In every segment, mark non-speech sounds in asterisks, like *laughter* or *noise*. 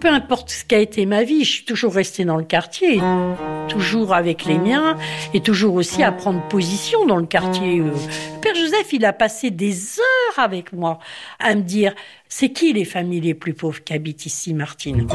Peu importe ce qu'a été ma vie, je suis toujours restée dans le quartier, toujours avec les miens et toujours aussi à prendre position dans le quartier. Père Joseph, il a passé des heures avec moi à me dire c'est qui les familles les plus pauvres qui habitent ici, Martine?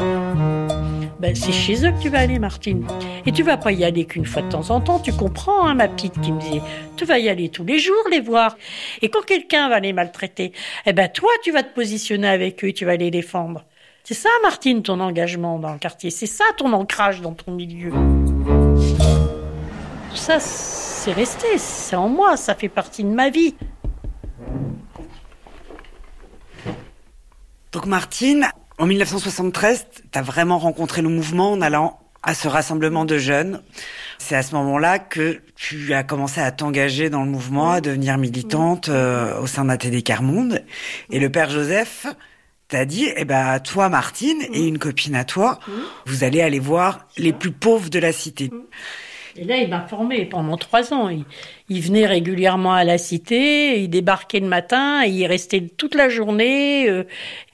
Ben, C'est chez eux que tu vas aller, Martine. Et tu vas pas y aller qu'une fois de temps en temps, tu comprends, hein, ma petite qui me disait. Tu vas y aller tous les jours, les voir. Et quand quelqu'un va les maltraiter, eh ben toi, tu vas te positionner avec eux tu vas les défendre. C'est ça, Martine, ton engagement dans le quartier. C'est ça, ton ancrage dans ton milieu. Tout ça, c'est resté, c'est en moi, ça fait partie de ma vie. Donc Martine, en 1973, tu as vraiment rencontré le mouvement en allant à ce rassemblement de jeunes. C'est à ce moment-là que tu as commencé à t'engager dans le mouvement, à devenir militante euh, au sein d'ATD Carmonde. Et le père Joseph t'a dit, eh ben, toi, Martine, et une copine à toi, vous allez aller voir les plus pauvres de la cité. Et là, il m'a formé pendant trois ans. Il, venait régulièrement à la cité, il débarquait le matin, et il restait toute la journée. Euh,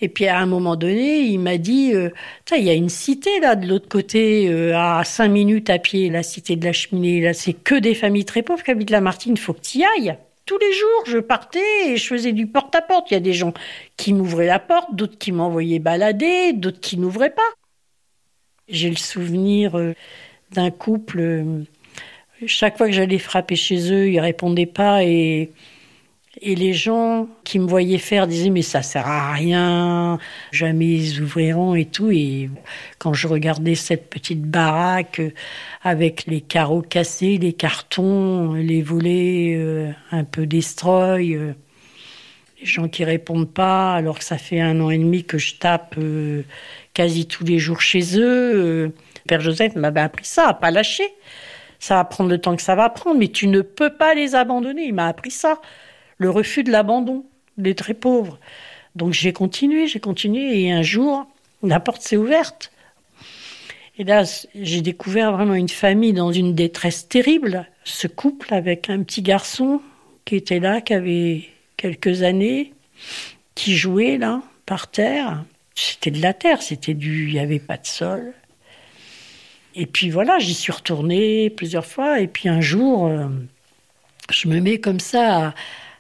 et puis à un moment donné, il m'a dit, euh, il y a une cité là de l'autre côté, euh, à cinq minutes à pied, la cité de la cheminée. Là, c'est que des familles très pauvres qui habitent la Martine. Il faut que tu y ailles. Tous les jours, je partais et je faisais du porte-à-porte. -porte. Il y a des gens qui m'ouvraient la porte, d'autres qui m'envoyaient balader, d'autres qui n'ouvraient pas. J'ai le souvenir d'un couple. Euh, chaque fois que j'allais frapper chez eux, ils répondaient pas et et les gens qui me voyaient faire disaient mais ça sert à rien, jamais ils ouvriront et tout. Et quand je regardais cette petite baraque avec les carreaux cassés, les cartons, les volets euh, un peu destroy, euh, les gens qui répondent pas alors que ça fait un an et demi que je tape quasi tous les jours chez eux. Père Joseph m'avait appris ça, à pas lâcher. Ça va prendre le temps que ça va prendre, mais tu ne peux pas les abandonner. Il m'a appris ça. Le refus de l'abandon des très pauvres. Donc j'ai continué, j'ai continué, et un jour, la porte s'est ouverte. Et là, j'ai découvert vraiment une famille dans une détresse terrible. Ce couple avec un petit garçon qui était là, qui avait quelques années, qui jouait là, par terre. C'était de la terre, c'était du, il n'y avait pas de sol. Et puis voilà, j'y suis retournée plusieurs fois. Et puis un jour, euh, je me mets comme ça à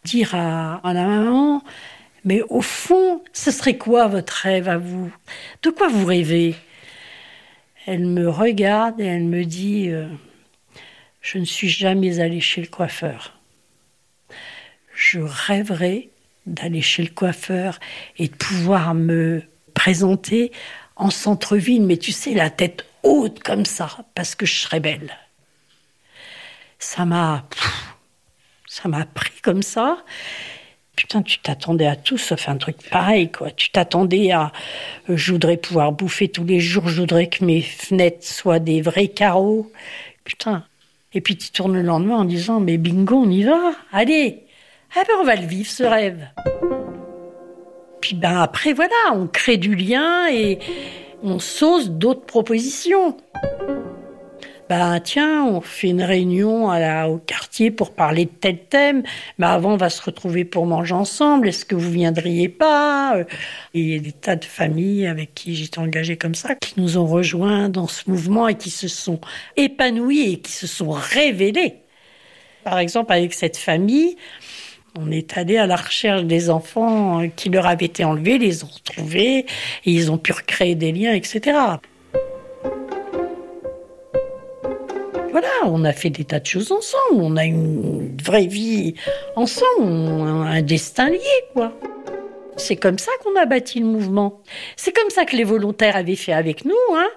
dire à, la maman, mais au fond, ce serait quoi votre rêve à vous? De quoi vous rêvez? Elle me regarde et elle me dit, euh, je ne suis jamais allée chez le coiffeur. Je rêverais d'aller chez le coiffeur et de pouvoir me présenter en centre-ville, mais tu sais, la tête haute comme ça, parce que je serais belle. Ça m'a. Ça m'a pris comme ça. Putain, tu t'attendais à tout sauf un truc pareil, quoi. Tu t'attendais à. Euh, je voudrais pouvoir bouffer tous les jours, je voudrais que mes fenêtres soient des vrais carreaux. Putain. Et puis tu tournes le lendemain en disant Mais bingo, on y va Allez Ah ben on va le vivre, ce rêve. Puis ben après, voilà, on crée du lien et on sauce d'autres propositions. Ben tiens, on fait une réunion au quartier pour parler de tel thème, mais avant on va se retrouver pour manger ensemble, est-ce que vous viendriez pas Il y a des tas de familles avec qui j'étais engagée comme ça, qui nous ont rejoints dans ce mouvement et qui se sont épanouis et qui se sont révélés. Par exemple, avec cette famille, on est allé à la recherche des enfants qui leur avaient été enlevés, les ont retrouvés, et ils ont pu recréer des liens, etc. Voilà, on a fait des tas de choses ensemble, on a une vraie vie ensemble, un destin lié, quoi. C'est comme ça qu'on a bâti le mouvement. C'est comme ça que les volontaires avaient fait avec nous, hein.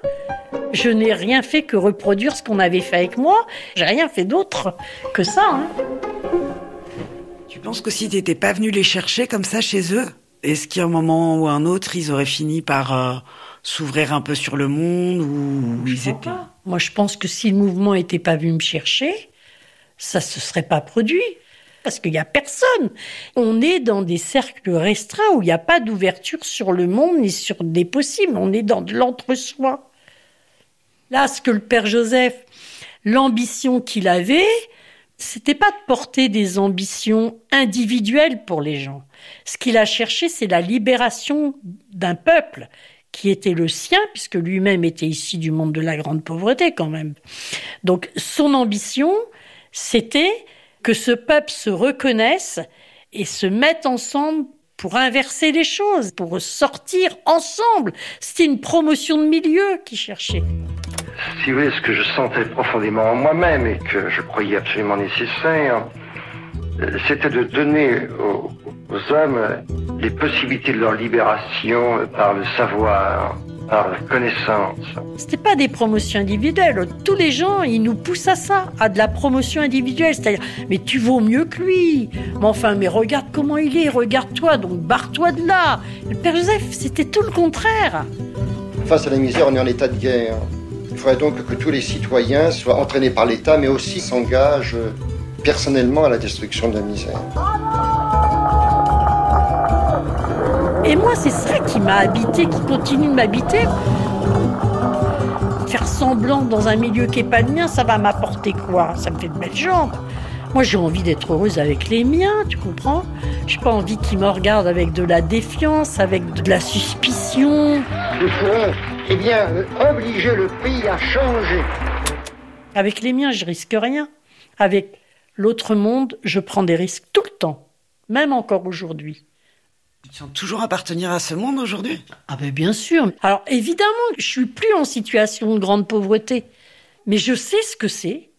Je n'ai rien fait que reproduire ce qu'on avait fait avec moi. J'ai rien fait d'autre que ça, hein. Tu penses que si t'étais pas venu les chercher comme ça chez eux, est-ce qu'à un moment ou un autre, ils auraient fini par euh, s'ouvrir un peu sur le monde ou ils étaient Moi, je pense que si le mouvement n'était pas venu me chercher, ça se serait pas produit. Parce qu'il n'y a personne. On est dans des cercles restreints où il n'y a pas d'ouverture sur le monde ni sur des possibles. On est dans de l'entre-soi. Là, ce que le Père Joseph, l'ambition qu'il avait, c'était pas de porter des ambitions individuelles pour les gens. Ce qu'il a cherché, c'est la libération d'un peuple qui était le sien, puisque lui-même était ici du monde de la grande pauvreté quand même. Donc son ambition, c'était que ce peuple se reconnaisse et se mette ensemble pour inverser les choses, pour sortir ensemble. C'était une promotion de milieu qu'il cherchait. Si vous voulez, ce que je sentais profondément en moi-même et que je croyais absolument nécessaire, euh, c'était de donner aux, aux, hommes les possibilités de leur libération par le savoir, par la connaissance. C'était pas des promotions individuelles. Tous les gens, ils nous poussent à ça, à de la promotion individuelle. C'est-à-dire, mais tu vaux mieux que lui. Mais enfin, mais regarde comment il est, regarde-toi, donc barre-toi de là. Le Père Joseph, c'était tout le contraire. Face à la misère, on est en état de guerre. Il faudrait donc que tous les citoyens soient entraînés par l'État, mais aussi s'engagent personnellement à la destruction de la misère. Et moi, c'est ça qui m'a habité, qui continue de m'habiter. Faire semblant dans un milieu qui n'est pas le mien, ça va m'apporter quoi? Ça me fait de belles jambes. Moi, j'ai envie d'être heureuse avec les miens, tu comprends? J'ai pas envie qu'ils me regardent avec de la défiance, avec de la suspicion. Eh bien, obliger le pays à changer. Avec les miens, je risque rien. Avec l'autre monde, je prends des risques tout le temps, même encore aujourd'hui. Tu sens toujours appartenir à ce monde aujourd'hui Ah ben bien sûr. Alors évidemment, je suis plus en situation de grande pauvreté, mais je sais ce que c'est.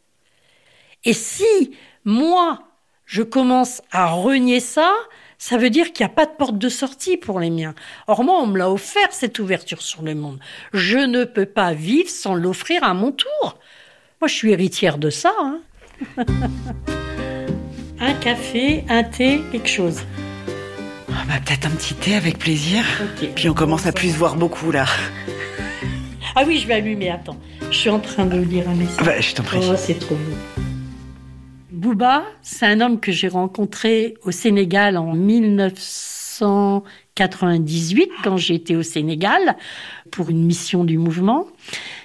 Et si moi, je commence à renier ça, ça veut dire qu'il n'y a pas de porte de sortie pour les miens. Or moi, on me l'a offert, cette ouverture sur le monde. Je ne peux pas vivre sans l'offrir à mon tour. Moi, je suis héritière de ça. Hein. *laughs* un café, un thé, quelque chose. Ah bah, Peut-être un petit thé avec plaisir. Puis on commence à plus se voir beaucoup là. Ah oui, je vais allumer, attends. Je suis en train de lire un message. Bah, je t'en prie. Oh, c'est trop beau. Bouba, c'est un homme que j'ai rencontré au Sénégal en 1998, quand j'étais au Sénégal, pour une mission du mouvement,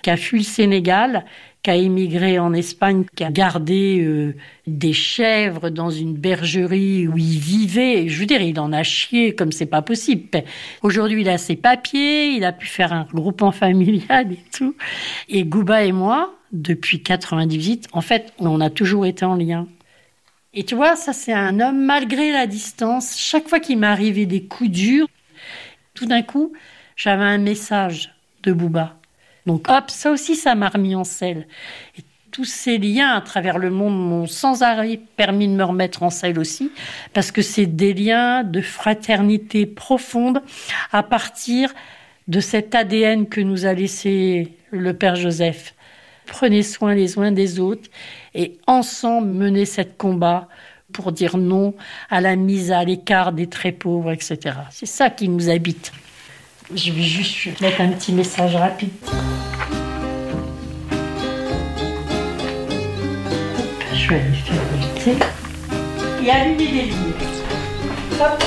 qui a fui le Sénégal, qui a émigré en Espagne, qui a gardé euh, des chèvres dans une bergerie où il vivait. Je veux dire, il en a chié comme c'est pas possible. Aujourd'hui, il a ses papiers, il a pu faire un groupement familial et tout. Et Gouba et moi, depuis 98, en fait, on a toujours été en lien. Et tu vois, ça c'est un homme malgré la distance. Chaque fois qu'il m'arrivait des coups durs, tout d'un coup, j'avais un message de Bouba. Donc hop, ça aussi, ça m'a remis en selle. Et tous ces liens à travers le monde m'ont sans arrêt permis de me remettre en selle aussi, parce que c'est des liens de fraternité profonde à partir de cet ADN que nous a laissé le Père Joseph. Prenez soin les uns des autres et ensemble menez cette combat pour dire non à la mise à l'écart des très pauvres, etc. C'est ça qui nous habite. Je vais juste mettre un petit message rapide. Je vais aller faire le thé et allumer des lumières. Hop.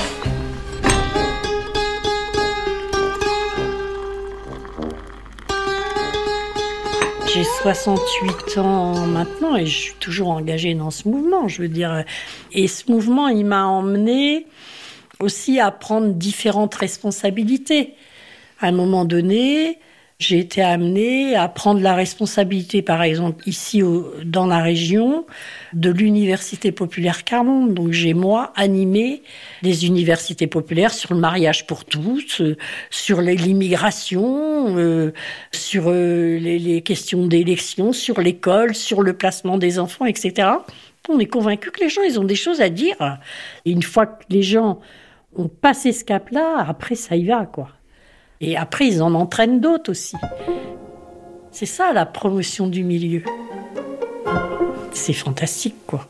J'ai 68 ans maintenant et je suis toujours engagée dans ce mouvement, je veux dire. Et ce mouvement, il m'a emmené aussi à prendre différentes responsabilités. À un moment donné, j'ai été amenée à prendre la responsabilité, par exemple, ici dans la région, de l'Université populaire Carmonde. Donc j'ai, moi, animé des universités populaires sur le mariage pour tous, euh, sur l'immigration, euh, sur euh, les, les questions d'élection, sur l'école, sur le placement des enfants, etc. On est convaincu que les gens, ils ont des choses à dire. Et une fois que les gens ont passé ce cap-là, après, ça y va, quoi. Et après, ils en entraînent d'autres aussi. C'est ça la promotion du milieu. C'est fantastique, quoi.